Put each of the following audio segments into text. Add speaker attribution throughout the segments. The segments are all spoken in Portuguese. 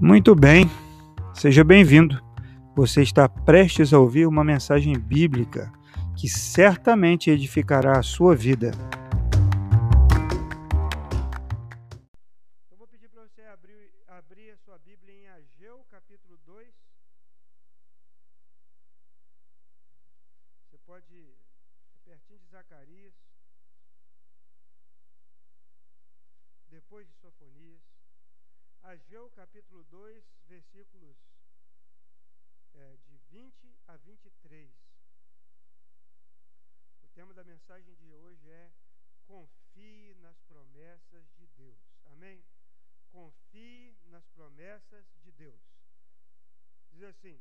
Speaker 1: Muito bem, seja bem-vindo. Você está prestes a ouvir uma mensagem bíblica que certamente edificará a sua vida.
Speaker 2: Assim: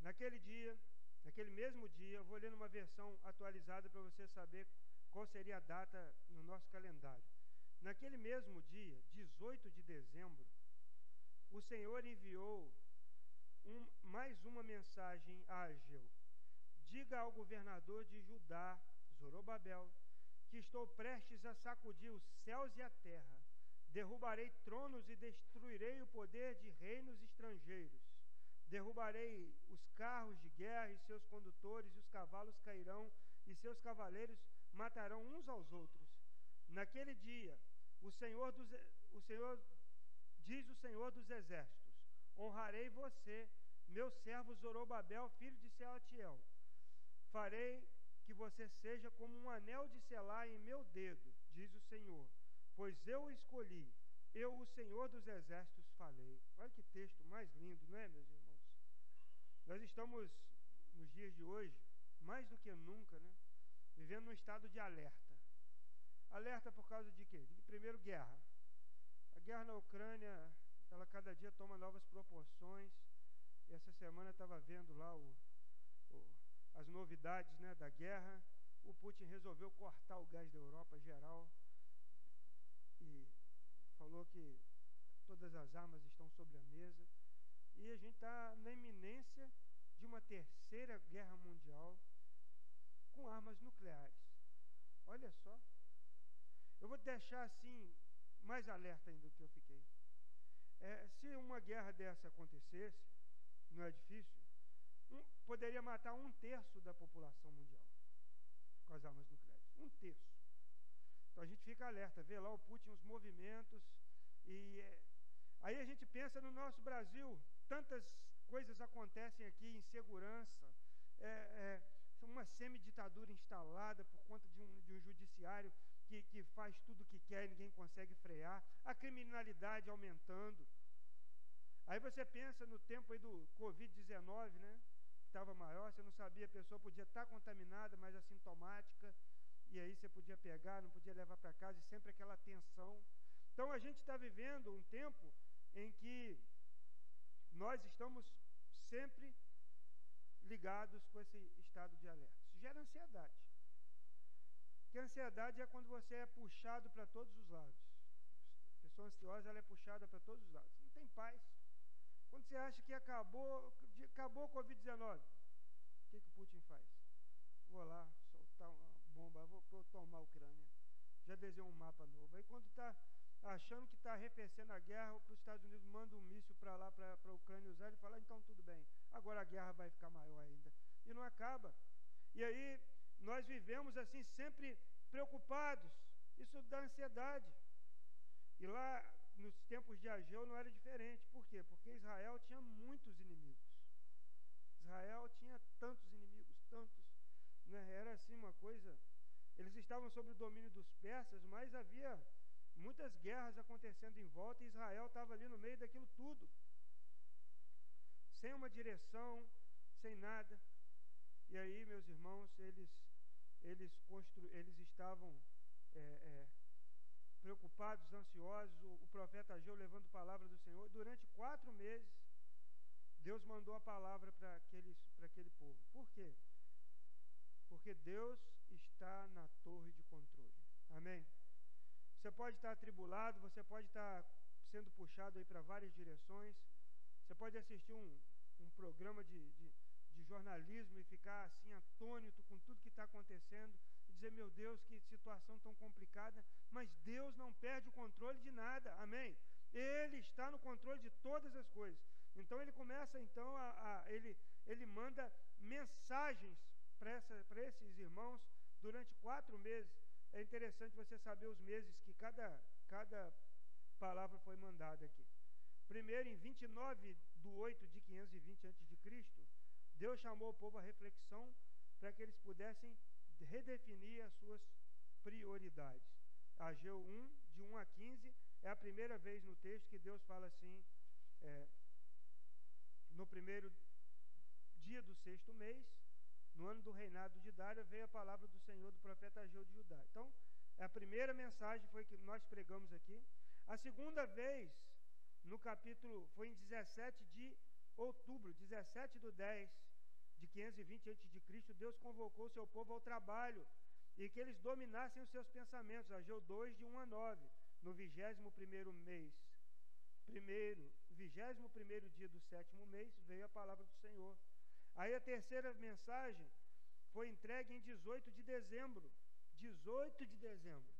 Speaker 2: naquele dia, naquele mesmo dia, eu vou ler numa versão atualizada para você saber qual seria a data no nosso calendário. Naquele mesmo dia, 18 de dezembro, o Senhor enviou um, mais uma mensagem a Ageu. Diga ao governador de Judá, Zorobabel, que estou prestes a sacudir os céus e a terra. Derrubarei tronos e destruirei o poder de reinos estrangeiros. Derrubarei os carros de guerra e seus condutores, e os cavalos cairão, e seus cavaleiros matarão uns aos outros. Naquele dia, o Senhor, dos, o Senhor diz o Senhor dos Exércitos: Honrarei você, meu servo Zorobabel, filho de Sealtiel. Farei que você seja como um anel de selar em meu dedo, diz o Senhor, pois eu o escolhi, eu, o Senhor dos Exércitos, falei. Olha que texto mais lindo, não é, meus irmãos? Nós estamos, nos dias de hoje, mais do que nunca, né, vivendo num estado de alerta. Alerta por causa de quê? De, primeiro, guerra. A guerra na Ucrânia, ela cada dia toma novas proporções. E essa semana estava vendo lá o, o, as novidades né, da guerra. O Putin resolveu cortar o gás da Europa geral e falou que todas as armas estão sobre a mesa. E a gente está na iminência de uma terceira guerra mundial com armas nucleares. Olha só. Eu vou deixar assim mais alerta ainda do que eu fiquei. É, se uma guerra dessa acontecesse, não é difícil, um, poderia matar um terço da população mundial com as armas nucleares. Um terço. Então a gente fica alerta, vê lá o Putin, os movimentos, e é, aí a gente pensa no nosso Brasil, tantas coisas acontecem aqui, insegurança, é, é, uma semi-ditadura instalada por conta de um, de um judiciário que, que faz tudo o que quer e ninguém consegue frear, a criminalidade aumentando. Aí você pensa no tempo aí do Covid-19, né? Estava maior, você não sabia, a pessoa podia estar contaminada, mas assintomática, e aí você podia pegar, não podia levar para casa, e sempre aquela tensão. Então a gente está vivendo um tempo em que nós estamos sempre ligados com esse estado de alerta. Isso gera ansiedade. A ansiedade é quando você é puxado para todos os lados. A pessoa ansiosa ela é puxada para todos os lados. Não tem paz. Quando você acha que acabou, acabou o Covid-19, o que, que o Putin faz? Vou lá soltar uma bomba, vou, vou tomar a Ucrânia. Já desenhou um mapa novo. Aí quando está achando que está arrefecendo a guerra, os Estados Unidos mandam um míssil para lá, para a Ucrânia usar, e fala, então tudo bem, agora a guerra vai ficar maior ainda. E não acaba. E aí nós vivemos assim sempre preocupados. Isso dá ansiedade. E lá nos tempos de Ageu não era diferente. Por quê? Porque Israel tinha muitos inimigos. Israel tinha tantos inimigos, tantos. Né? Era assim uma coisa. Eles estavam sob o domínio dos persas, mas havia muitas guerras acontecendo em volta e Israel estava ali no meio daquilo tudo. Sem uma direção, sem nada. E aí, meus irmãos, eles eles, constru... eles estavam é, é, preocupados, ansiosos, o, o profeta Ageu levando palavra do Senhor. Durante quatro meses, Deus mandou a palavra para aquele povo. Por quê? Porque Deus está na torre de controle. Amém? Você pode estar atribulado, você pode estar sendo puxado aí para várias direções. Você pode assistir um, um programa de, de de jornalismo e ficar assim atônito com tudo que está acontecendo e dizer, meu Deus, que situação tão complicada, mas Deus não perde o controle de nada, amém? Ele está no controle de todas as coisas. Então ele começa então a, a ele ele manda mensagens para esses irmãos durante quatro meses. É interessante você saber os meses que cada cada palavra foi mandada aqui. Primeiro, em 29 de 8 de 520 a.C., Deus chamou o povo à reflexão para que eles pudessem redefinir as suas prioridades. Ageu 1, de 1 a 15, é a primeira vez no texto que Deus fala assim, é, no primeiro dia do sexto mês, no ano do reinado de Dário, veio a palavra do Senhor do profeta Ageu de Judá. Então, a primeira mensagem foi que nós pregamos aqui. A segunda vez, no capítulo, foi em 17 de outubro, 17 do 10 de 520 a.C., Deus convocou o seu povo ao trabalho e que eles dominassem os seus pensamentos. Ageu 2, de 1 a 9, no 21 mês. Primeiro, 21 dia do sétimo mês, veio a palavra do Senhor. Aí a terceira mensagem foi entregue em 18 de dezembro. 18 de dezembro.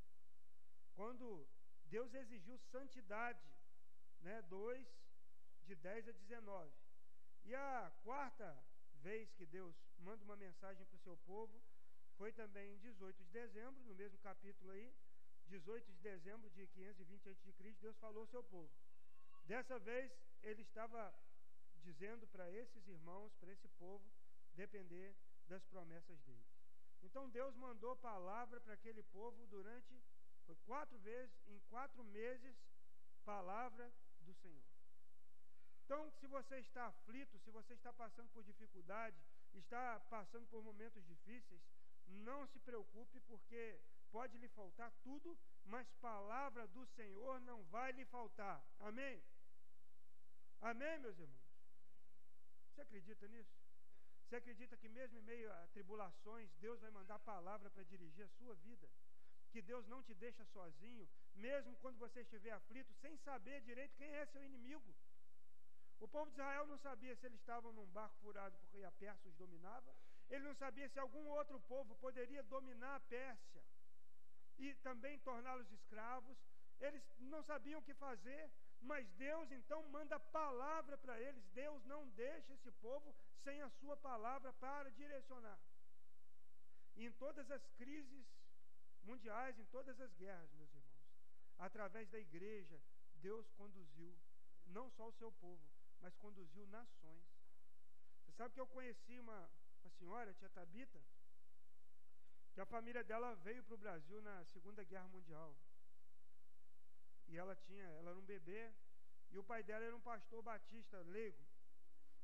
Speaker 2: Quando Deus exigiu santidade, né? 2 de 10 a 19. E a quarta vez que Deus manda uma mensagem para o seu povo foi também em 18 de dezembro, no mesmo capítulo aí, 18 de dezembro de 520 a.C., Deus falou ao seu povo. Dessa vez, ele estava dizendo para esses irmãos, para esse povo, depender das promessas dele. Então Deus mandou palavra para aquele povo durante foi quatro vezes, em quatro meses, palavra do Senhor. Então, se você está aflito, se você está passando por dificuldade, está passando por momentos difíceis, não se preocupe, porque pode lhe faltar tudo, mas palavra do Senhor não vai lhe faltar. Amém? Amém, meus irmãos? Você acredita nisso? Você acredita que mesmo em meio a tribulações, Deus vai mandar palavra para dirigir a sua vida? Que Deus não te deixa sozinho, mesmo quando você estiver aflito, sem saber direito quem é seu inimigo. O povo de Israel não sabia se eles estavam num barco furado porque a Pérsia os dominava, ele não sabia se algum outro povo poderia dominar a Pérsia e também torná-los escravos. Eles não sabiam o que fazer, mas Deus então manda palavra para eles. Deus não deixa esse povo sem a sua palavra para direcionar. E em todas as crises mundiais, em todas as guerras, meus irmãos, através da igreja, Deus conduziu não só o seu povo, mas conduziu nações. Você sabe que eu conheci uma, uma senhora, tia Tabita, que a família dela veio para o Brasil na Segunda Guerra Mundial. E ela tinha, ela era um bebê, e o pai dela era um pastor batista leigo.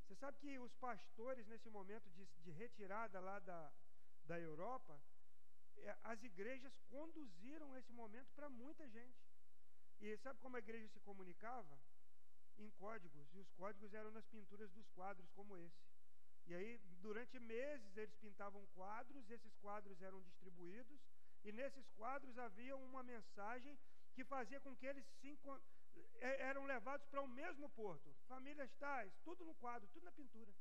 Speaker 2: Você sabe que os pastores, nesse momento de, de retirada lá da, da Europa, é, as igrejas conduziram esse momento para muita gente. E sabe como a igreja se comunicava? Em códigos. E os códigos eram nas pinturas dos quadros, como esse. E aí, durante meses, eles pintavam quadros, esses quadros eram distribuídos, e nesses quadros havia uma mensagem que fazia com que eles é, eram levados para o mesmo porto. Famílias tais, tudo no quadro, tudo na pintura.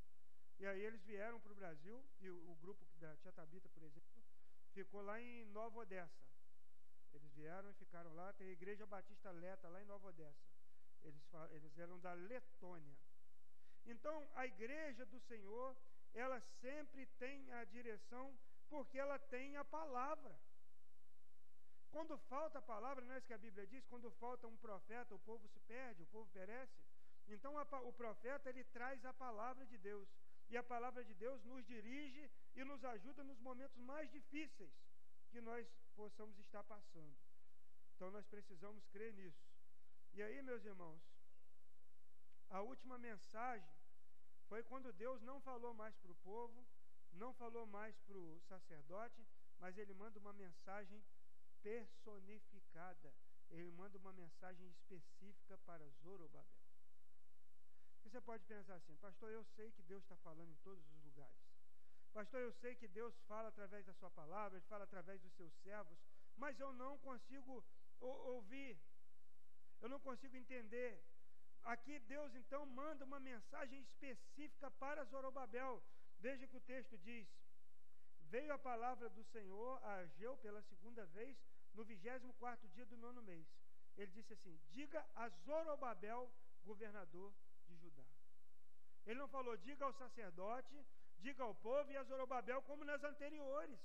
Speaker 2: E aí eles vieram para o Brasil, e o, o, grupo da Tia Tabita, por exemplo, ficou lá em Nova Odessa. Eles vieram e ficaram lá, tem a Igreja Batista Leta, lá em Nova Odessa. Eles, eles eram da Letônia. Então, a igreja do Senhor, ela sempre tem a direção, porque ela tem a palavra. Quando falta a palavra, não é isso que a Bíblia diz? Quando falta um profeta, o povo se perde, o povo perece. Então a, o profeta ele traz a palavra de Deus. E a palavra de Deus nos dirige e nos ajuda nos momentos mais difíceis que nós possamos estar passando. Então nós precisamos crer nisso. E aí, meus irmãos, a última mensagem foi quando Deus não falou mais para o povo, não falou mais para o sacerdote, mas ele manda uma mensagem personificada. Ele manda uma mensagem específica para Zorobabel. Você pode pensar assim, pastor, eu sei que Deus está falando em todos os lugares. Pastor, eu sei que Deus fala através da sua palavra, Ele fala através dos seus servos, mas eu não consigo ouvir, eu não consigo entender. Aqui Deus então manda uma mensagem específica para Zorobabel. Veja que o texto diz: Veio a palavra do Senhor a Ageu pela segunda vez, no 24 dia do nono mês. ele disse assim: diga a Zorobabel, governador de Judá. Ele não falou, diga ao sacerdote, diga ao povo e a Zorobabel, como nas anteriores.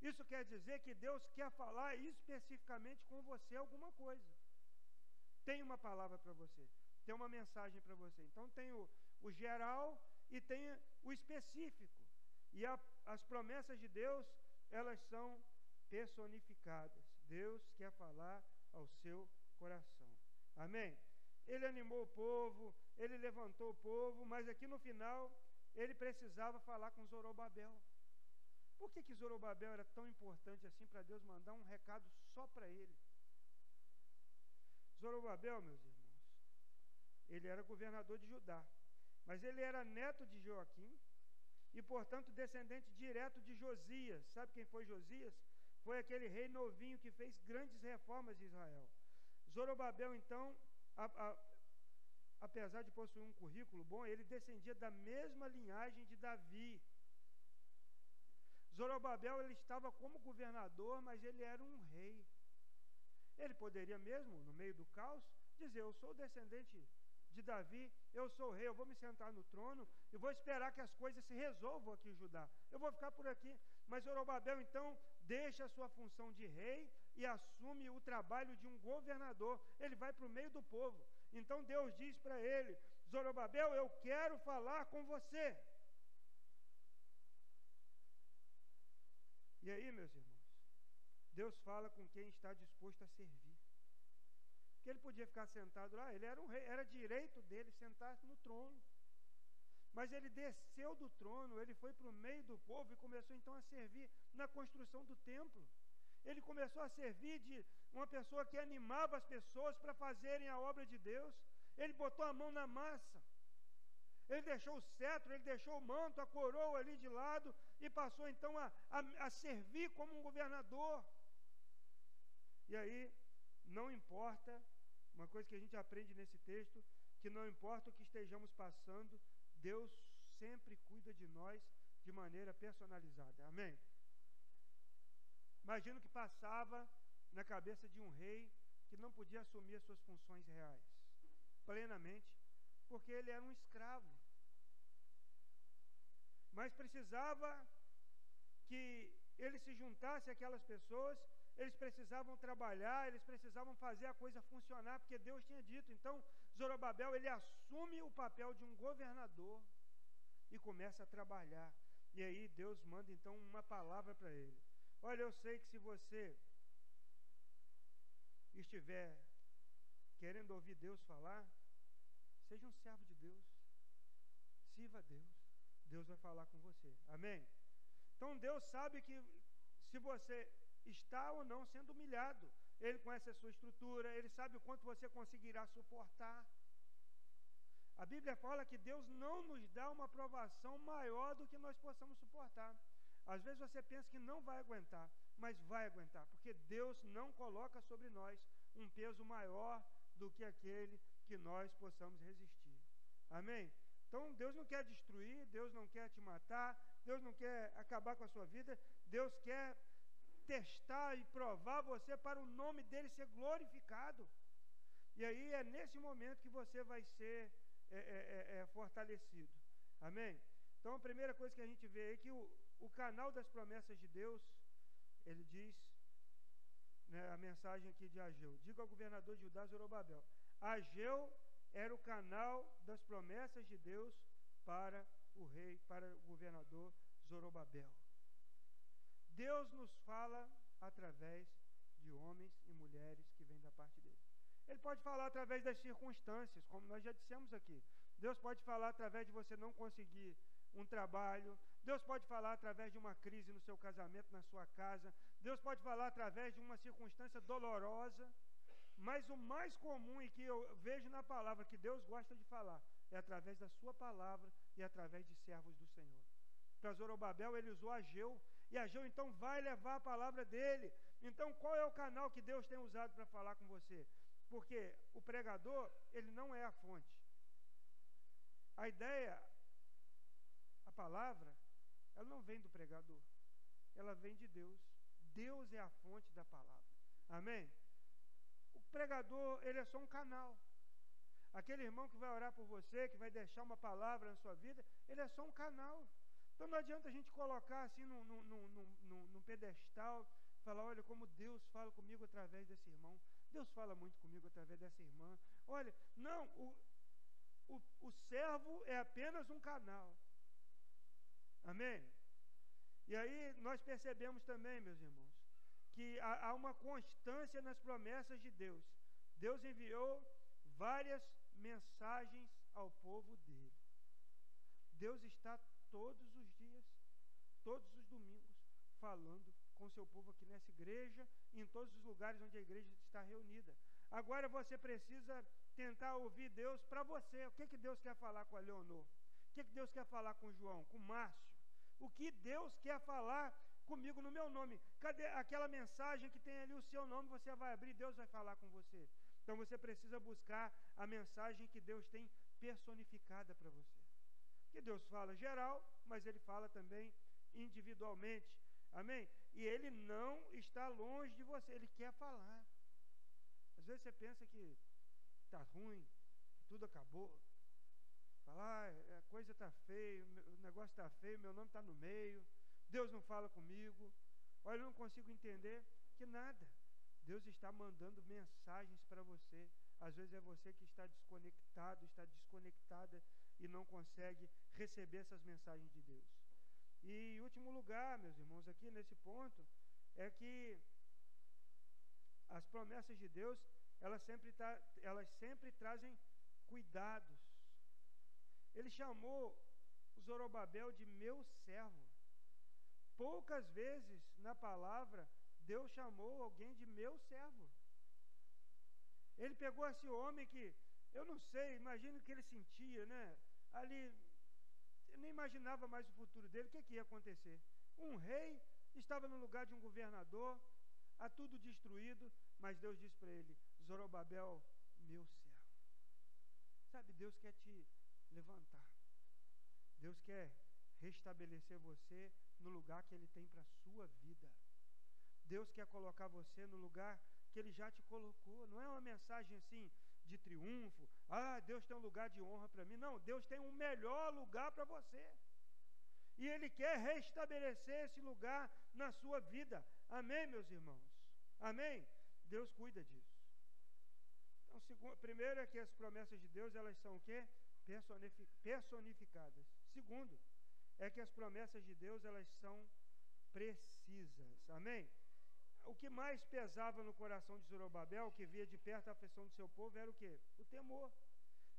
Speaker 2: Isso quer dizer que Deus quer falar especificamente com você alguma coisa. Tem uma palavra para você, tem uma mensagem para você. Então tem o, o, geral e tem o específico. E a, as promessas de Deus, elas são personificadas. Deus quer falar ao seu coração. Amém? Ele animou o povo, ele levantou o povo, mas aqui no final ele precisava falar com Zorobabel. Por que, que Zorobabel era tão importante assim para Deus mandar um recado só para ele? Zorobabel, meus irmãos, ele era governador de Judá, mas ele era neto de Joaquim e, portanto, descendente direto de Josias. Sabe quem foi Josias? Foi aquele rei novinho que fez grandes reformas em Israel. Zorobabel, então, a, a, apesar de possuir um currículo bom, ele descendia da mesma linhagem de Davi. Zorobabel ele estava como governador, mas ele era um rei. Ele poderia mesmo, no meio do caos, dizer: Eu sou descendente de Davi, eu sou rei, eu vou me sentar no trono e vou esperar que as coisas se resolvam aqui em Judá. Eu vou ficar por aqui. Mas Zorobabel então deixa a sua função de rei e assume o trabalho de um governador. Ele vai para o meio do povo. Então Deus diz para ele: Zorobabel, eu quero falar com você. E aí, meus irmãos, Deus fala com quem está disposto a servir. Porque ele podia ficar sentado lá, ele era um rei, era direito dele sentar-se no trono. Mas ele desceu do trono, ele foi para o meio do povo e começou então a servir na construção do templo. Ele começou a servir de uma pessoa que animava as pessoas para fazerem a obra de Deus. Ele botou a mão na massa. Ele deixou o cetro, ele deixou o manto, a coroa ali de lado e passou então a, a, a servir como um governador. E aí, não importa, uma coisa que a gente aprende nesse texto, que não importa o que estejamos passando, Deus sempre cuida de nós de maneira personalizada. Amém? Imagino que passava na cabeça de um rei que não podia assumir as suas funções reais plenamente, porque ele era um escravo. Mas precisava que ele se juntasse àquelas pessoas, eles precisavam trabalhar, eles precisavam fazer a coisa funcionar, porque Deus tinha dito. Então, Zorobabel, ele assume o papel de um governador e começa a trabalhar. E aí Deus manda então uma palavra para ele. Olha, eu sei que se você estiver querendo ouvir Deus falar, seja um servo de Deus. Sirva a Deus. Deus vai falar com você. Amém? Então Deus sabe que se você está ou não sendo humilhado, Ele conhece a sua estrutura, Ele sabe o quanto você conseguirá suportar. A Bíblia fala que Deus não nos dá uma aprovação maior do que nós possamos suportar. Às vezes você pensa que não vai aguentar, mas vai aguentar, porque Deus não coloca sobre nós um peso maior do que aquele que nós possamos resistir. Amém? Então Deus não quer destruir, Deus não quer te matar, Deus não quer acabar com a sua vida, Deus quer testar e provar você para o nome dele ser glorificado. E aí é nesse momento que você vai ser é, é, é, é, fortalecido. Amém? Então a primeira coisa que a gente vê é que o, o canal das promessas de Deus, ele diz, né, a mensagem aqui de Ageu, diga ao governador de Judá, Zorobabel, Ageu era o canal das promessas de Deus para o rei, para o governador Zorobabel. Deus nos fala através de homens e mulheres que vêm da parte dele. Ele pode falar através das circunstâncias, como nós já dissemos aqui. Deus pode falar através de você não conseguir um trabalho. Deus pode falar através de uma crise no seu casamento, na sua casa. Deus pode falar através de uma circunstância dolorosa. Mas o mais comum e que eu vejo na palavra que Deus gosta de falar é através da sua palavra e através de servos do Senhor. Para Zorobabel, ele usou Ageu, e Ageu então vai levar a palavra dele. Então, qual é o canal que Deus tem usado para falar com você? Porque o pregador, ele não é a fonte. A ideia, a palavra, ela não vem do pregador. Ela vem de Deus. Deus é a fonte da palavra. Amém? O pregador, ele é só um canal. Aquele irmão que vai orar por você, que vai deixar uma palavra na sua vida, ele é só um canal. Então não adianta a gente colocar assim num, num, num, num, pedestal, falar, olha como Deus fala comigo através desse irmão. Deus fala muito comigo através dessa irmã. Olha, não, o, o, o servo é apenas um canal. Amém? E aí nós percebemos também, meus irmãos, que há, há uma constância nas promessas de Deus. Deus enviou várias mensagens ao povo dele. Deus está todos todos os domingos, falando com seu povo aqui nessa igreja e em todos os lugares onde a igreja está reunida. Agora você precisa tentar ouvir Deus para você. O que, que Deus quer falar com a Leonor? O que, que Deus quer falar com o João, com o Márcio? O que Deus quer falar comigo no meu nome? Cadê aquela mensagem que tem ali o seu nome? Você vai abrir, Deus vai falar com você. Então você precisa buscar a mensagem que Deus tem personificada para você. Que Deus fala geral, mas ele fala também individualmente. Amém? E ele não está longe de você, ele quer falar. Às vezes você pensa que está ruim, que tudo acabou. Falar, ah, a coisa está feia, o negócio está feio, meu nome está no meio, Deus não fala comigo. Olha, eu não consigo entender que nada. Deus está mandando mensagens para você. Às vezes é você que está desconectado, está desconectada e não consegue receber essas mensagens de Deus. E último lugar, meus irmãos, aqui nesse ponto, é que as promessas de Deus, elas sempre, elas sempre trazem cuidados. Ele chamou Zorobabel de meu servo. Poucas vezes na palavra Deus chamou alguém de meu servo. Ele pegou esse homem que, eu não sei, imagino que ele sentia, né? Ali, nem imaginava mais o futuro dele, o que, que ia acontecer? Um rei estava no lugar de um governador, a tudo destruído, mas Deus disse para ele: Zorobabel, meu servo. Sabe, Deus quer te levantar. Deus quer restabelecer você no lugar que Ele tem para a sua vida. Deus quer colocar você no lugar que Ele já te colocou. Não é uma mensagem assim de triunfo. Ah, Deus tem um lugar de honra para mim. Não, Deus tem um melhor lugar para você. E Ele quer restabelecer esse lugar na sua vida. Amém, meus irmãos? Amém? Deus cuida disso. Então, segundo, primeiro é que as promessas de Deus, elas são o quê? Personificadas. Segundo, é que as promessas de Deus, elas são precisas. Amém? O que mais pesava no coração de Zorobabel, que via de perto a aflição do seu povo, era o quê? O temor.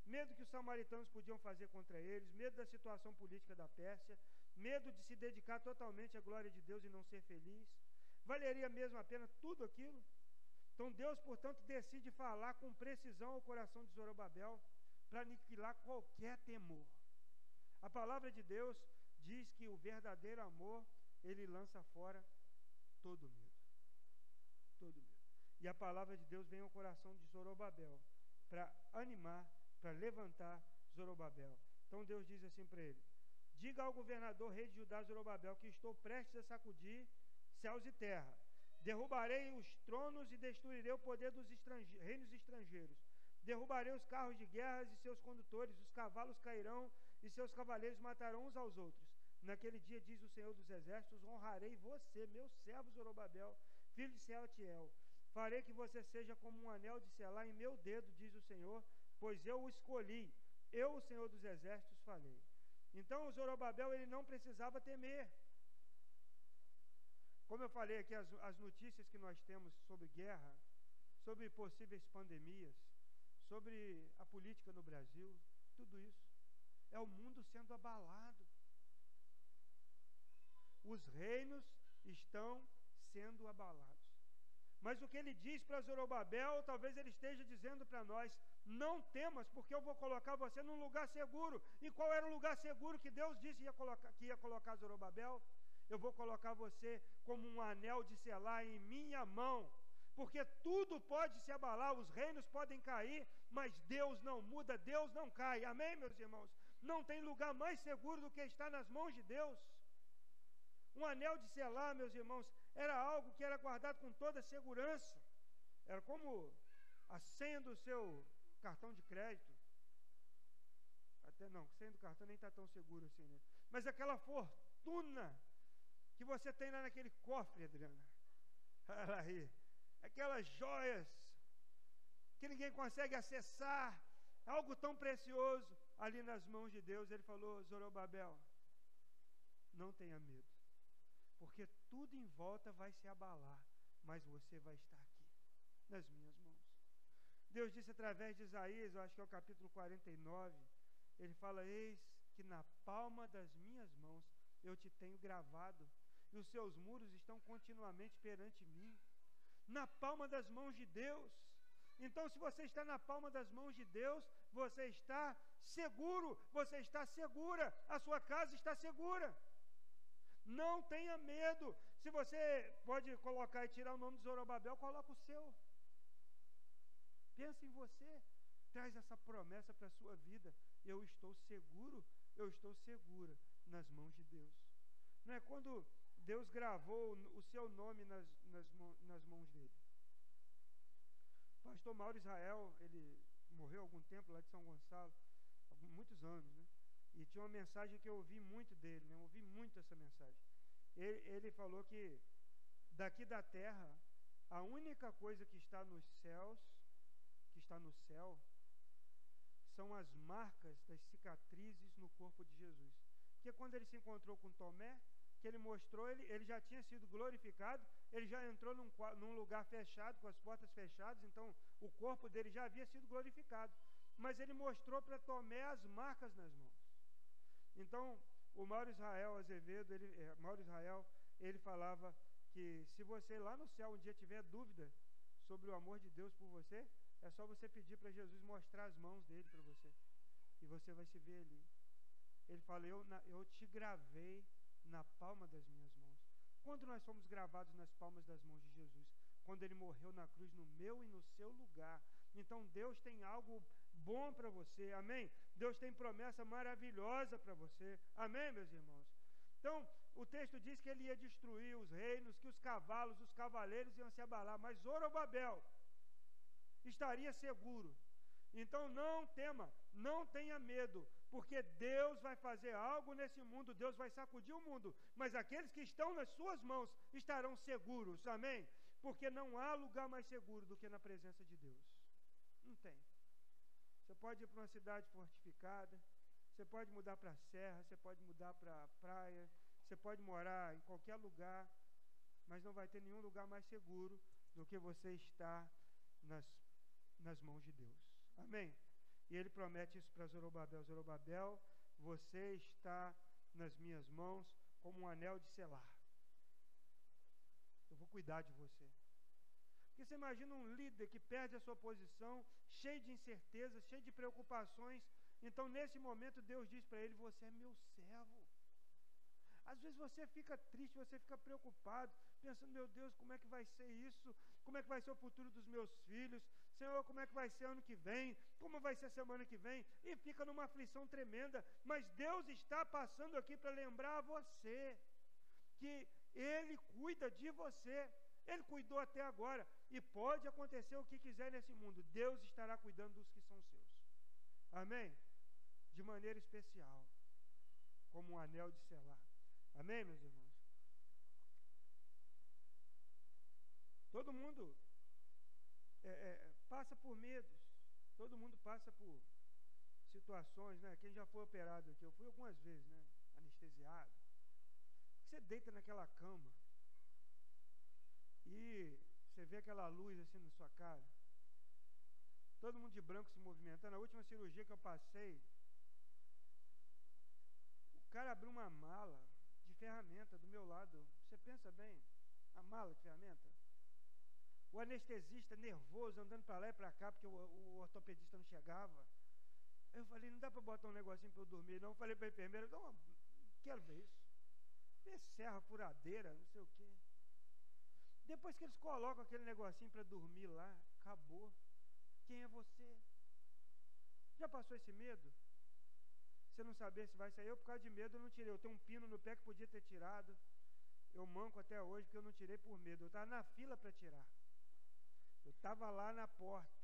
Speaker 2: Medo que os samaritanos podiam fazer contra eles, medo da situação política da Pérsia, medo de se dedicar totalmente à glória de Deus e não ser feliz. Valeria mesmo a pena tudo aquilo? Então Deus, portanto, decide falar com precisão ao coração de Zorobabel para aniquilar qualquer temor. A palavra de Deus diz que o verdadeiro amor, ele lança fora todo medo. E a palavra de Deus vem ao coração de Zorobabel para animar, para levantar Zorobabel. Então Deus diz assim para ele: Diga ao governador rei de Judá Zorobabel que estou prestes a sacudir céus e terra. Derrubarei os tronos e destruirei o poder dos estrange reinos estrangeiros. Derrubarei os carros de guerra e seus condutores, os cavalos cairão e seus cavaleiros matarão uns aos outros. Naquele dia, diz o Senhor dos Exércitos, honrarei você, meu servo Zorobabel, filho de Sealtiel. Farei que você seja como um anel de selar em meu dedo, diz o Senhor, pois eu o escolhi. Eu, o Senhor dos Exércitos, falei. Então, o Zorobabel, ele não precisava temer. Como eu falei aqui, as, as notícias que nós temos sobre guerra, sobre possíveis pandemias, sobre a política no Brasil, tudo isso, é o mundo sendo abalado. Os reinos estão sendo abalados. Mas o que ele diz para Zorobabel, talvez ele esteja dizendo para nós: não temas, porque eu vou colocar você num lugar seguro. E qual era o lugar seguro que Deus disse ia colocar, que ia colocar Zorobabel? Eu vou colocar você como um anel de selar em minha mão. Porque tudo pode se abalar, os reinos podem cair, mas Deus não muda, Deus não cai. Amém, meus irmãos? Não tem lugar mais seguro do que estar nas mãos de Deus. Um anel de selar, meus irmãos, era algo que era guardado com toda segurança. Era como a senha do seu cartão de crédito. Até não, senha do cartão nem está tão seguro assim, né? Mas aquela fortuna que você tem lá naquele cofre, Adriana. Olha aí. Aquelas joias que ninguém consegue acessar, algo tão precioso ali nas mãos de Deus. Ele falou: Zorobabel, não tenha medo, porque tudo em volta vai se abalar, mas você vai estar aqui, nas minhas mãos. Deus disse através de Isaías, eu acho que é o capítulo 49, ele fala: Eis que na palma das minhas mãos eu te tenho gravado, e os seus muros estão continuamente perante mim, na palma das mãos de Deus. Então, se você está na palma das mãos de Deus, você está seguro, você está segura, a sua casa está segura. Não tenha medo. Se você pode colocar e tirar o nome de Zorobabel, coloca o seu. Pensa em você. Traz essa promessa para a sua vida. Eu estou seguro, eu estou segura nas mãos de Deus. Não é quando Deus gravou o seu nome nas, nas, nas mãos dele. Pastor Mauro Israel, ele morreu algum tempo lá de São Gonçalo, muitos anos, né? E tinha uma mensagem que eu ouvi muito dele, né? Eu ouvi muito essa mensagem. Ele, ele falou que daqui da terra, a única coisa que está nos céus, que está no céu, são as marcas das cicatrizes no corpo de Jesus. Porque quando ele se encontrou com Tomé, que ele mostrou, ele, ele já tinha sido glorificado, ele já entrou num, num lugar fechado, com as portas fechadas, então o corpo dele já havia sido glorificado mas ele mostrou para Tomé as marcas nas mãos. Então, o Mauro Israel Azevedo, ele, é, Mauro Israel, ele falava que se você lá no céu um dia tiver dúvida sobre o amor de Deus por você, é só você pedir para Jesus mostrar as mãos dele para você. E você vai se ver ali. Ele fala: eu, na, eu te gravei na palma das minhas mãos. Quando nós fomos gravados nas palmas das mãos de Jesus? Quando ele morreu na cruz no meu e no seu lugar. Então Deus tem algo bom para você, amém? Deus tem promessa maravilhosa para você, amém, meus irmãos? Então, o texto diz que ele ia destruir os reinos, que os cavalos, os cavaleiros iam se abalar, mas Zorobabel estaria seguro. Então não tema, não tenha medo, porque Deus vai fazer algo nesse mundo, Deus vai sacudir o mundo, mas aqueles que estão nas suas mãos estarão seguros, amém? Porque não há lugar mais seguro do que na presença de Deus. Pode ir para uma cidade fortificada, você pode mudar para a serra, você pode mudar para a praia, você pode morar em qualquer lugar, mas não vai ter nenhum lugar mais seguro do que você estar nas, nas mãos de Deus. Amém? E ele promete isso para Zorobabel: Zorobabel, você está nas minhas mãos como um anel de selar. Eu vou cuidar de você. Porque você imagina um líder que perde a sua posição, cheio de incertezas, cheio de preocupações. Então, nesse momento, Deus diz para ele: Você é meu servo. Às vezes você fica triste, você fica preocupado, pensando: Meu Deus, como é que vai ser isso? Como é que vai ser o futuro dos meus filhos? Senhor, como é que vai ser ano que vem? Como vai ser a semana que vem? E fica numa aflição tremenda. Mas Deus está passando aqui para lembrar a você que Ele cuida de você. Ele cuidou até agora. E pode acontecer o que quiser nesse mundo. Deus estará cuidando dos que são seus. Amém? De maneira especial. Como um anel de selar. Amém, meus irmãos? Todo mundo é, é, passa por medos. Todo mundo passa por situações, né? Quem já foi operado aqui, eu fui algumas vezes, né? Anestesiado. Você deita naquela cama e você vê aquela luz assim na sua cara. Todo mundo de branco se movimentando. A última cirurgia que eu passei, o cara abriu uma mala de ferramenta do meu lado. Você pensa bem, a mala de ferramenta. O anestesista nervoso, andando para lá e para cá, porque o, o, ortopedista não chegava. Eu falei, não dá para botar um negocinho para eu dormir, não. Eu falei para a enfermeira, não, quero ver isso. Vê serra, furadeira, não sei o quê. Depois que eles colocam aquele negocinho para dormir lá, acabou. Quem é você? Já passou esse medo? Você não saber se vai sair. Eu, por causa de medo, eu não tirei. Eu tenho um pino no pé que podia ter tirado. Eu manco até hoje porque eu não tirei por medo. Eu estava na fila para tirar. Eu estava lá na porta.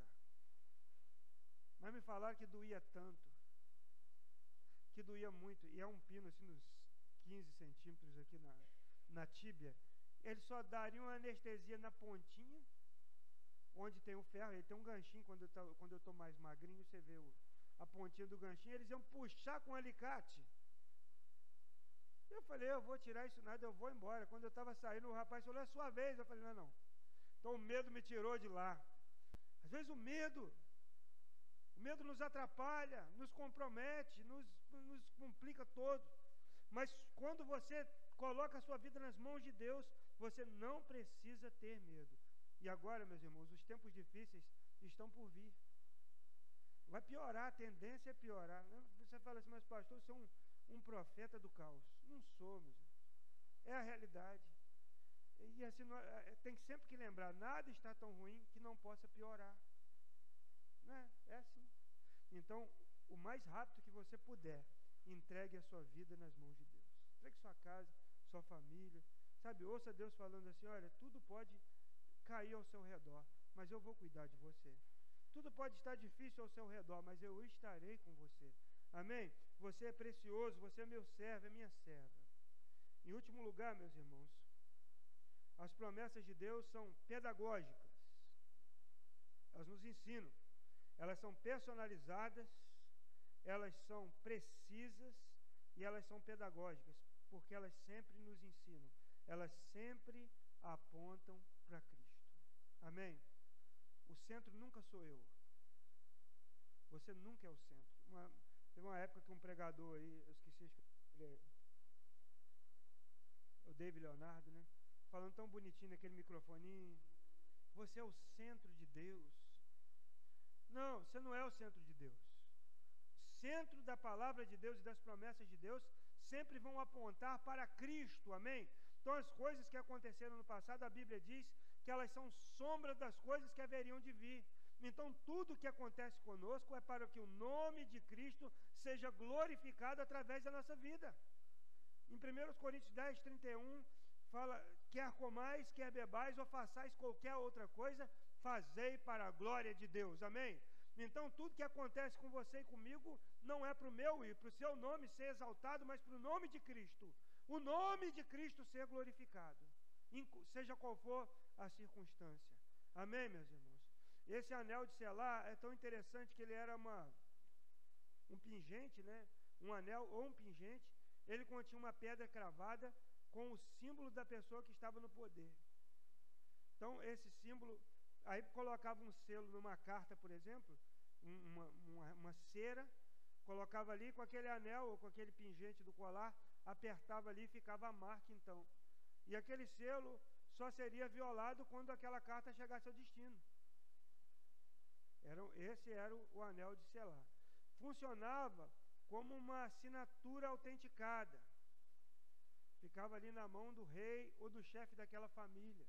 Speaker 2: Mas me falaram que doía tanto, que doía muito, e é um pino assim nos 15 centímetros aqui na, na tíbia. Ele só daria uma anestesia na pontinha, onde tem o ferro, ele tem um ganchinho, quando eu tô, quando eu estou mais magrinho, você vê o, a pontinha do ganchinho, eles iam puxar com um alicate. Eu falei, eu vou tirar isso nada, eu vou embora. Quando eu estava saindo, o rapaz falou, é sua vez. Eu falei, não, não. Então o medo me tirou de lá. Às vezes o medo, o medo nos atrapalha, nos compromete, nos, nos complica todo. Mas quando você coloca a sua vida nas mãos de Deus, você não precisa ter medo. E agora, meus irmãos, os tempos difíceis estão por vir. Vai piorar, a tendência é piorar. Você fala assim, mas pastor, eu sou um, um profeta do caos. Não sou, meus irmãos. É a realidade. E assim, é, tem sempre que lembrar, nada está tão ruim que não possa piorar. Né? É assim. Então, o mais rápido que você puder, entregue a sua vida nas mãos de Deus. Entregue sua casa, sua família. Sabe, ouça Deus falando assim: olha, tudo pode cair ao seu redor, mas eu vou cuidar de você. Tudo pode estar difícil ao seu redor, mas eu estarei com você. Amém? Você é precioso, você é meu servo, é minha serva. Em último lugar, meus irmãos, as promessas de Deus são pedagógicas. Elas nos ensinam. Elas são personalizadas, elas são precisas e elas são pedagógicas, porque elas sempre nos ensinam. Elas sempre apontam para Cristo. Amém? O centro nunca sou eu. Você nunca é o centro. Uma, teve uma época que um pregador aí, eu esqueci, ele é, o David Leonardo, né? falando tão bonitinho naquele microfoninho. Você é o centro de Deus. Não, você não é o centro de Deus. Centro da palavra de Deus e das promessas de Deus sempre vão apontar para Cristo, amém? Então, as coisas que aconteceram no passado, a Bíblia diz que elas são sombra das coisas que haveriam de vir. Então, tudo que acontece conosco é para que o nome de Cristo seja glorificado através da nossa vida. Em 1 Coríntios 10, 31, fala: quer comais, quer bebais ou façais qualquer outra coisa, fazei para a glória de Deus. Amém? Então, tudo que acontece com você e comigo não é para o meu e para o seu nome ser exaltado, mas para o nome de Cristo. O nome de Cristo ser glorificado, seja qual for a circunstância. Amém, meus irmãos? Esse anel de selar é tão interessante que ele era uma, um pingente, né? Um anel ou um pingente. Ele continha uma pedra cravada com o símbolo da pessoa que estava no poder. Então, esse símbolo, aí colocava um selo numa carta, por exemplo, uma, uma, uma cera, colocava ali com aquele anel ou com aquele pingente do colar, apertava ali e ficava a marca então. E aquele selo só seria violado quando aquela carta chegasse ao destino. Era, esse era o, o anel de selar. Funcionava como uma assinatura autenticada ficava ali na mão do rei ou do chefe daquela família.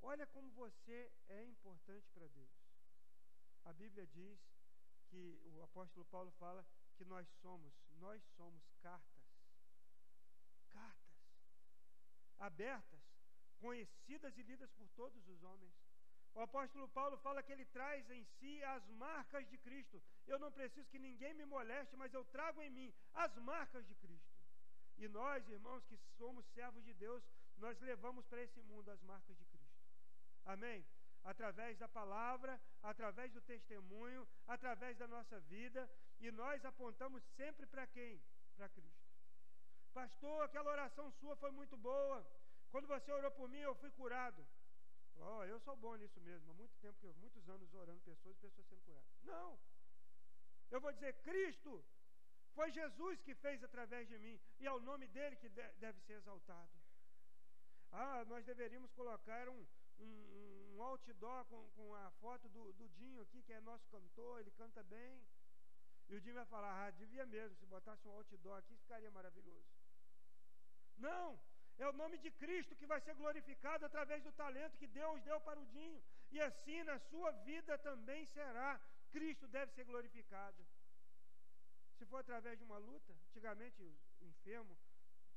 Speaker 2: Olha como você é importante para Deus. A Bíblia diz que o apóstolo Paulo fala que nós somos, nós somos cartas. Cartas abertas, conhecidas e lidas por todos os homens. O apóstolo Paulo fala que ele traz em si as marcas de Cristo. Eu não preciso que ninguém me moleste, mas eu trago em mim as marcas de Cristo. E nós, irmãos, que somos servos de Deus, nós levamos para esse mundo as marcas de Cristo. Amém? Através da palavra, através do testemunho, através da nossa vida, e nós apontamos sempre para quem? Para Cristo. Pastor, aquela oração sua foi muito boa. Quando você orou por mim, eu fui curado. Oh, eu sou bom nisso mesmo. Há muito tempo, muitos anos orando pessoas e pessoas sendo curadas. Não. Eu vou dizer, Cristo foi Jesus que fez através de mim, e é o nome dele que deve ser exaltado. Ah, nós deveríamos colocar um, um, um outdoor com, com a foto do, do, Dinho aqui, que é nosso cantor, ele canta bem. E o Dinho vai falar, ah, devia mesmo, se botasse um outdoor aqui, ficaria maravilhoso. Não, é o nome de Cristo que vai ser glorificado através do talento que Deus deu para o Dinho. E assim na sua vida também será. Cristo deve ser glorificado. Se for através de uma luta, antigamente o enfermo,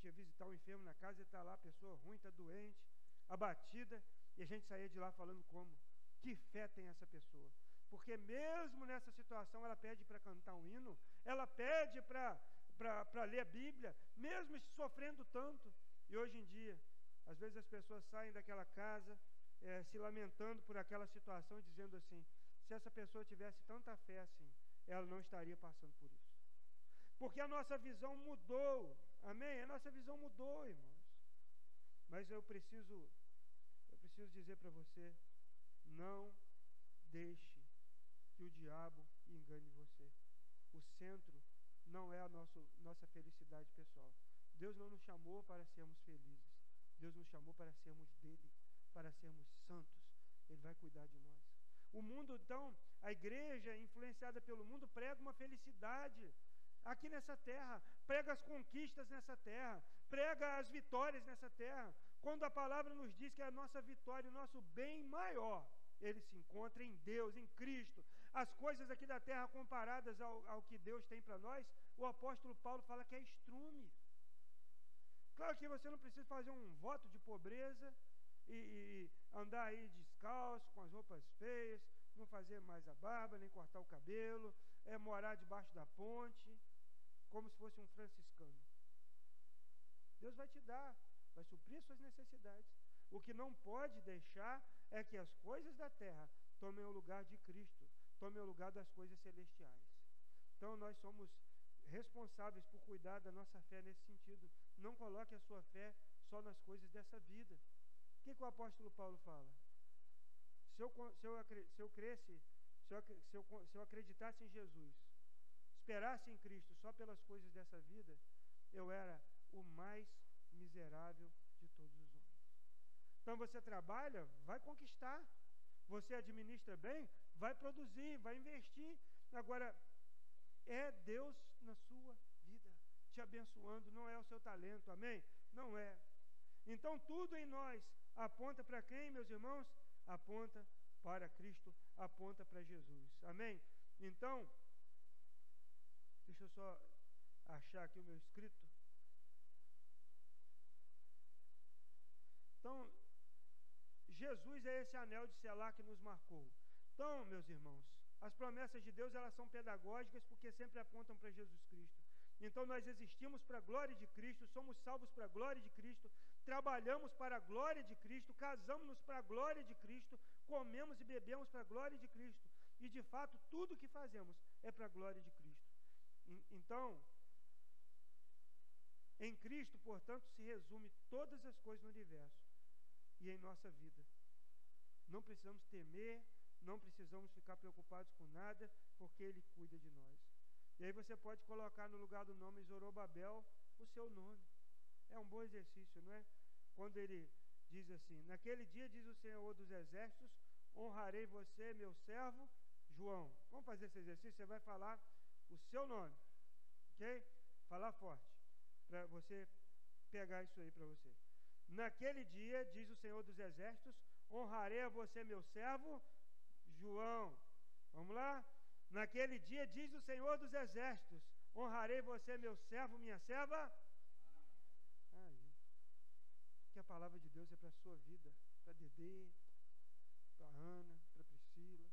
Speaker 2: tinha visitar o enfermo na casa, ele está lá, a pessoa ruim, está doente, abatida, e a gente saía de lá falando como. Que fé tem essa pessoa? Porque mesmo nessa situação ela pede para cantar um hino, ela pede para ler a Bíblia, mesmo sofrendo tanto. E hoje em dia, às vezes as pessoas saem daquela casa é, se lamentando por aquela situação e dizendo assim: se essa pessoa tivesse tanta fé assim, ela não estaria passando por isso. Porque a nossa visão mudou, amém? A nossa visão mudou, irmãos. Mas eu preciso, eu preciso dizer para você: não deixe que o diabo engane você. O centro não é a nosso, nossa felicidade pessoal. Deus não nos chamou para sermos felizes. Deus nos chamou para sermos dele, para sermos santos. Ele vai cuidar de nós. O mundo, então, a igreja, influenciada pelo mundo, prega uma felicidade aqui nessa terra, prega as conquistas nessa terra, prega as vitórias nessa terra. Quando a palavra nos diz que a nossa vitória, o nosso bem maior, ele se encontra em Deus, em Cristo. As coisas aqui da terra comparadas ao, ao que Deus tem para nós, o apóstolo Paulo fala que é estrume. Claro que você não precisa fazer um voto de pobreza e, e andar aí descalço, com as roupas feias, não fazer mais a barba, nem cortar o cabelo, é morar debaixo da ponte, como se fosse um franciscano. Deus vai te dar, vai suprir suas necessidades. O que não pode deixar é que as coisas da terra tomem o lugar de Cristo, tomem o lugar das coisas celestiais. Então nós somos responsáveis por cuidar da nossa fé nesse sentido. Não coloque a sua fé só nas coisas dessa vida. O que, que o apóstolo Paulo fala? Se eu, se eu, se eu cresce, se eu, se, eu, se eu acreditasse em Jesus, esperasse em Cristo só pelas coisas dessa vida, eu era o mais miserável de todos os homens. Então você trabalha, vai conquistar. Você administra bem, vai produzir, vai investir. Agora, é Deus na sua vida, te abençoando, não é o seu talento, amém? Não é. Então tudo em nós aponta para quem, meus irmãos? Aponta para Cristo, aponta para Jesus, amém? Então, deixa eu só achar aqui o meu escrito. Então, Jesus é esse anel de selar que nos marcou. Então, meus irmãos, as promessas de Deus elas são pedagógicas porque sempre apontam para Jesus Cristo. Então nós existimos para a glória de Cristo, somos salvos para a glória de Cristo, trabalhamos para a glória de Cristo, casamos-nos para a glória de Cristo, comemos e bebemos para a glória de Cristo. E de fato, tudo que fazemos é para a glória de Cristo. Então, em Cristo, portanto, se resume todas as coisas no universo e em nossa vida. Não precisamos temer, não precisamos ficar preocupados com nada, porque Ele cuida de nós. E aí você pode colocar no lugar do nome Zorobabel o seu nome. É um bom exercício, não é? Quando ele diz assim: Naquele dia, diz o Senhor dos Exércitos, honrarei você, meu servo João. Vamos fazer esse exercício? Você vai falar o seu nome, ok? Falar forte, para você pegar isso aí para você. Naquele dia, diz o Senhor dos Exércitos, honrarei a você, meu servo João. Vamos lá? Naquele dia, diz o Senhor dos Exércitos: honrarei você, meu servo, minha serva. Aí. Que a palavra de Deus é para a sua vida, para Dedê, para Ana, para Priscila.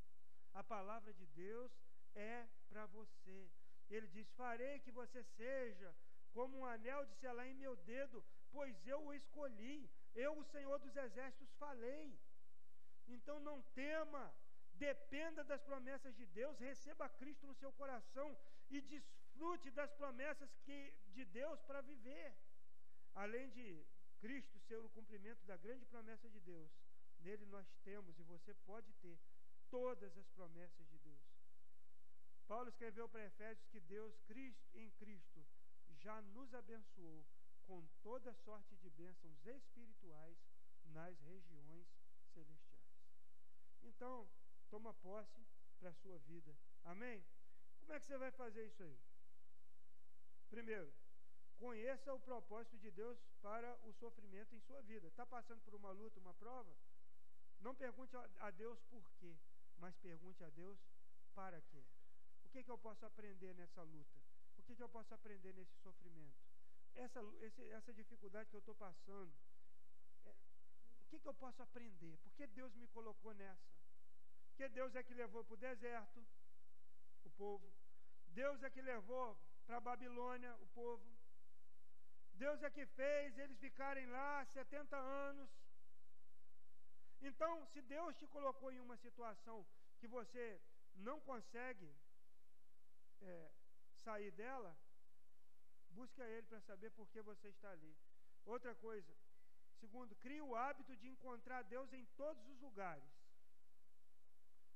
Speaker 2: A palavra de Deus é para você. Ele diz: Farei que você seja como um anel de selar em meu dedo, pois eu o escolhi. Eu, o Senhor dos Exércitos, falei. Então não tema, Dependa das promessas de Deus, receba Cristo no seu coração e desfrute das promessas que, de Deus para viver. Além de Cristo ser o cumprimento da grande promessa de Deus, nele nós temos e você pode ter todas as promessas de Deus. Paulo escreveu para Efésios que Deus, Cristo, em Cristo, já nos abençoou com toda sorte de bênçãos espirituais nas regiões celestiais. Então, toma posse para a sua vida. Amém? Como é que você vai fazer isso aí? Primeiro, conheça o propósito de Deus para o sofrimento em sua vida. Está passando por uma luta, uma prova? Não pergunte a Deus por quê, mas pergunte a Deus para quê. O que, que eu posso aprender nessa luta? O que, que eu posso aprender nesse sofrimento? Essa, esse, essa dificuldade que eu estou passando, é, o que, que eu posso aprender? Por que Deus me colocou nessa? Porque Deus é que levou para o deserto o povo. Deus é que levou para a Babilônia o povo. Deus é que fez eles ficarem lá 70 anos. Então, se Deus te colocou em uma situação que você não consegue é, sair dela, busque a Ele para saber por que você está ali. Outra coisa, segundo, crie o hábito de encontrar Deus em todos os lugares.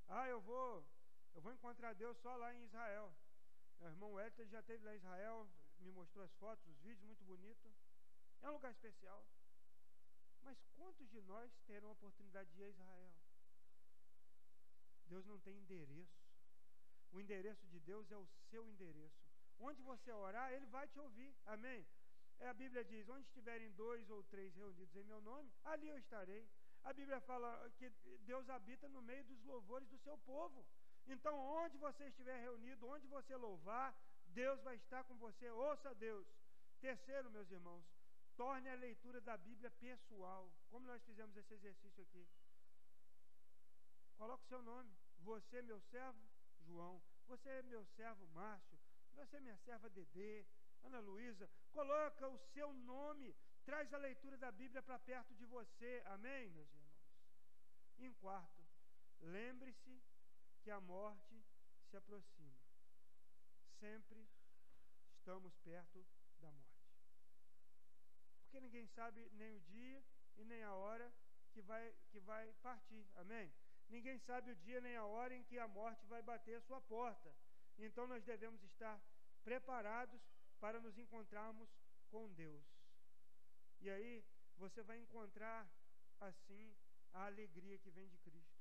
Speaker 2: Ah, eu vou, eu vou encontrar Deus só lá em Israel. Meu irmão Wellington já esteve lá em Israel, me mostrou as fotos, os vídeos, muito bonito. É um lugar especial. Mas quantos de nós terão a oportunidade de ir a Israel? Deus não tem endereço. O endereço de Deus é o seu endereço. Onde você orar, Ele vai te ouvir. Amém? É, a Bíblia diz: onde estiverem dois ou três reunidos em meu nome, ali eu estarei. A Bíblia fala que Deus habita no meio dos louvores do seu povo. Então, onde você estiver reunido, onde você louvar, Deus vai estar com você. Ouça Deus. Terceiro, meus irmãos, torne a leitura da Bíblia pessoal. Como nós fizemos esse exercício aqui. Coloque o seu nome. Você, meu servo, João. Você, meu servo, Márcio. Você, minha serva, Dedê. Ana Luísa. Coloca o seu nome. Traz a leitura da Bíblia para perto de você. Amém, meus irmãos? em quarto, lembre-se que a morte se aproxima. Sempre estamos perto da morte. Porque ninguém sabe nem o dia e nem a hora que vai, que vai partir. Amém? Ninguém sabe o dia nem a hora em que a morte vai bater a sua porta. Então nós devemos estar preparados para nos encontrarmos com Deus. E aí você vai encontrar assim a alegria que vem de Cristo.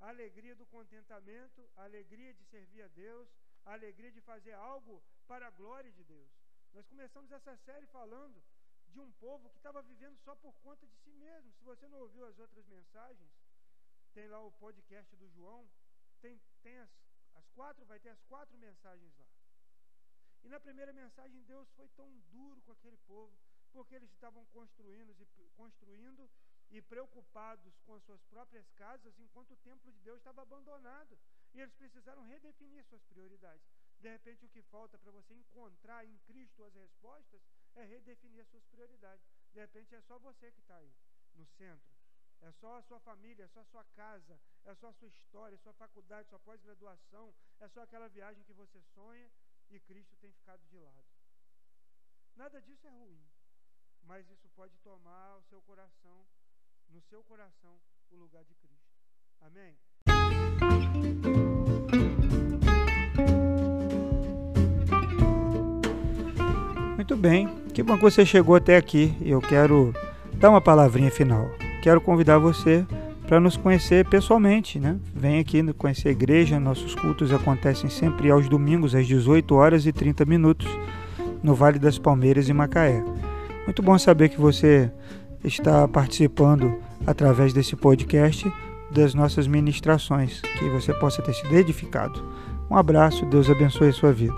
Speaker 2: A alegria do contentamento, a alegria de servir a Deus, a alegria de fazer algo para a glória de Deus. Nós começamos essa série falando de um povo que estava vivendo só por conta de si mesmo. Se você não ouviu as outras mensagens, tem lá o podcast do João, tem, tem as, as quatro, vai ter as quatro mensagens lá. E na primeira mensagem, Deus foi tão duro com aquele povo, porque eles estavam construindo e, construindo e preocupados com as suas próprias casas, enquanto o templo de Deus estava abandonado. E eles precisaram redefinir suas prioridades. De repente, o que falta para você encontrar em Cristo as respostas é redefinir as suas prioridades. De repente, é só você que está aí, no centro. É só a sua família, é só a sua casa, é só a sua história, a sua faculdade, sua pós-graduação, é só aquela viagem que você sonha e Cristo tem ficado de lado. Nada disso é ruim, mas isso pode tomar o seu coração no seu coração o lugar de Cristo. Amém?
Speaker 1: Muito bem, que bom que você chegou até aqui. Eu quero dar uma palavrinha final. Quero convidar você para nos conhecer pessoalmente, né? Vem aqui conhecer a igreja. Nossos cultos acontecem sempre aos domingos às 18 horas e 30 minutos no Vale das Palmeiras em Macaé. Muito bom saber que você está participando através desse podcast das nossas ministrações, que você possa ter sido edificado. Um abraço, Deus abençoe a sua vida.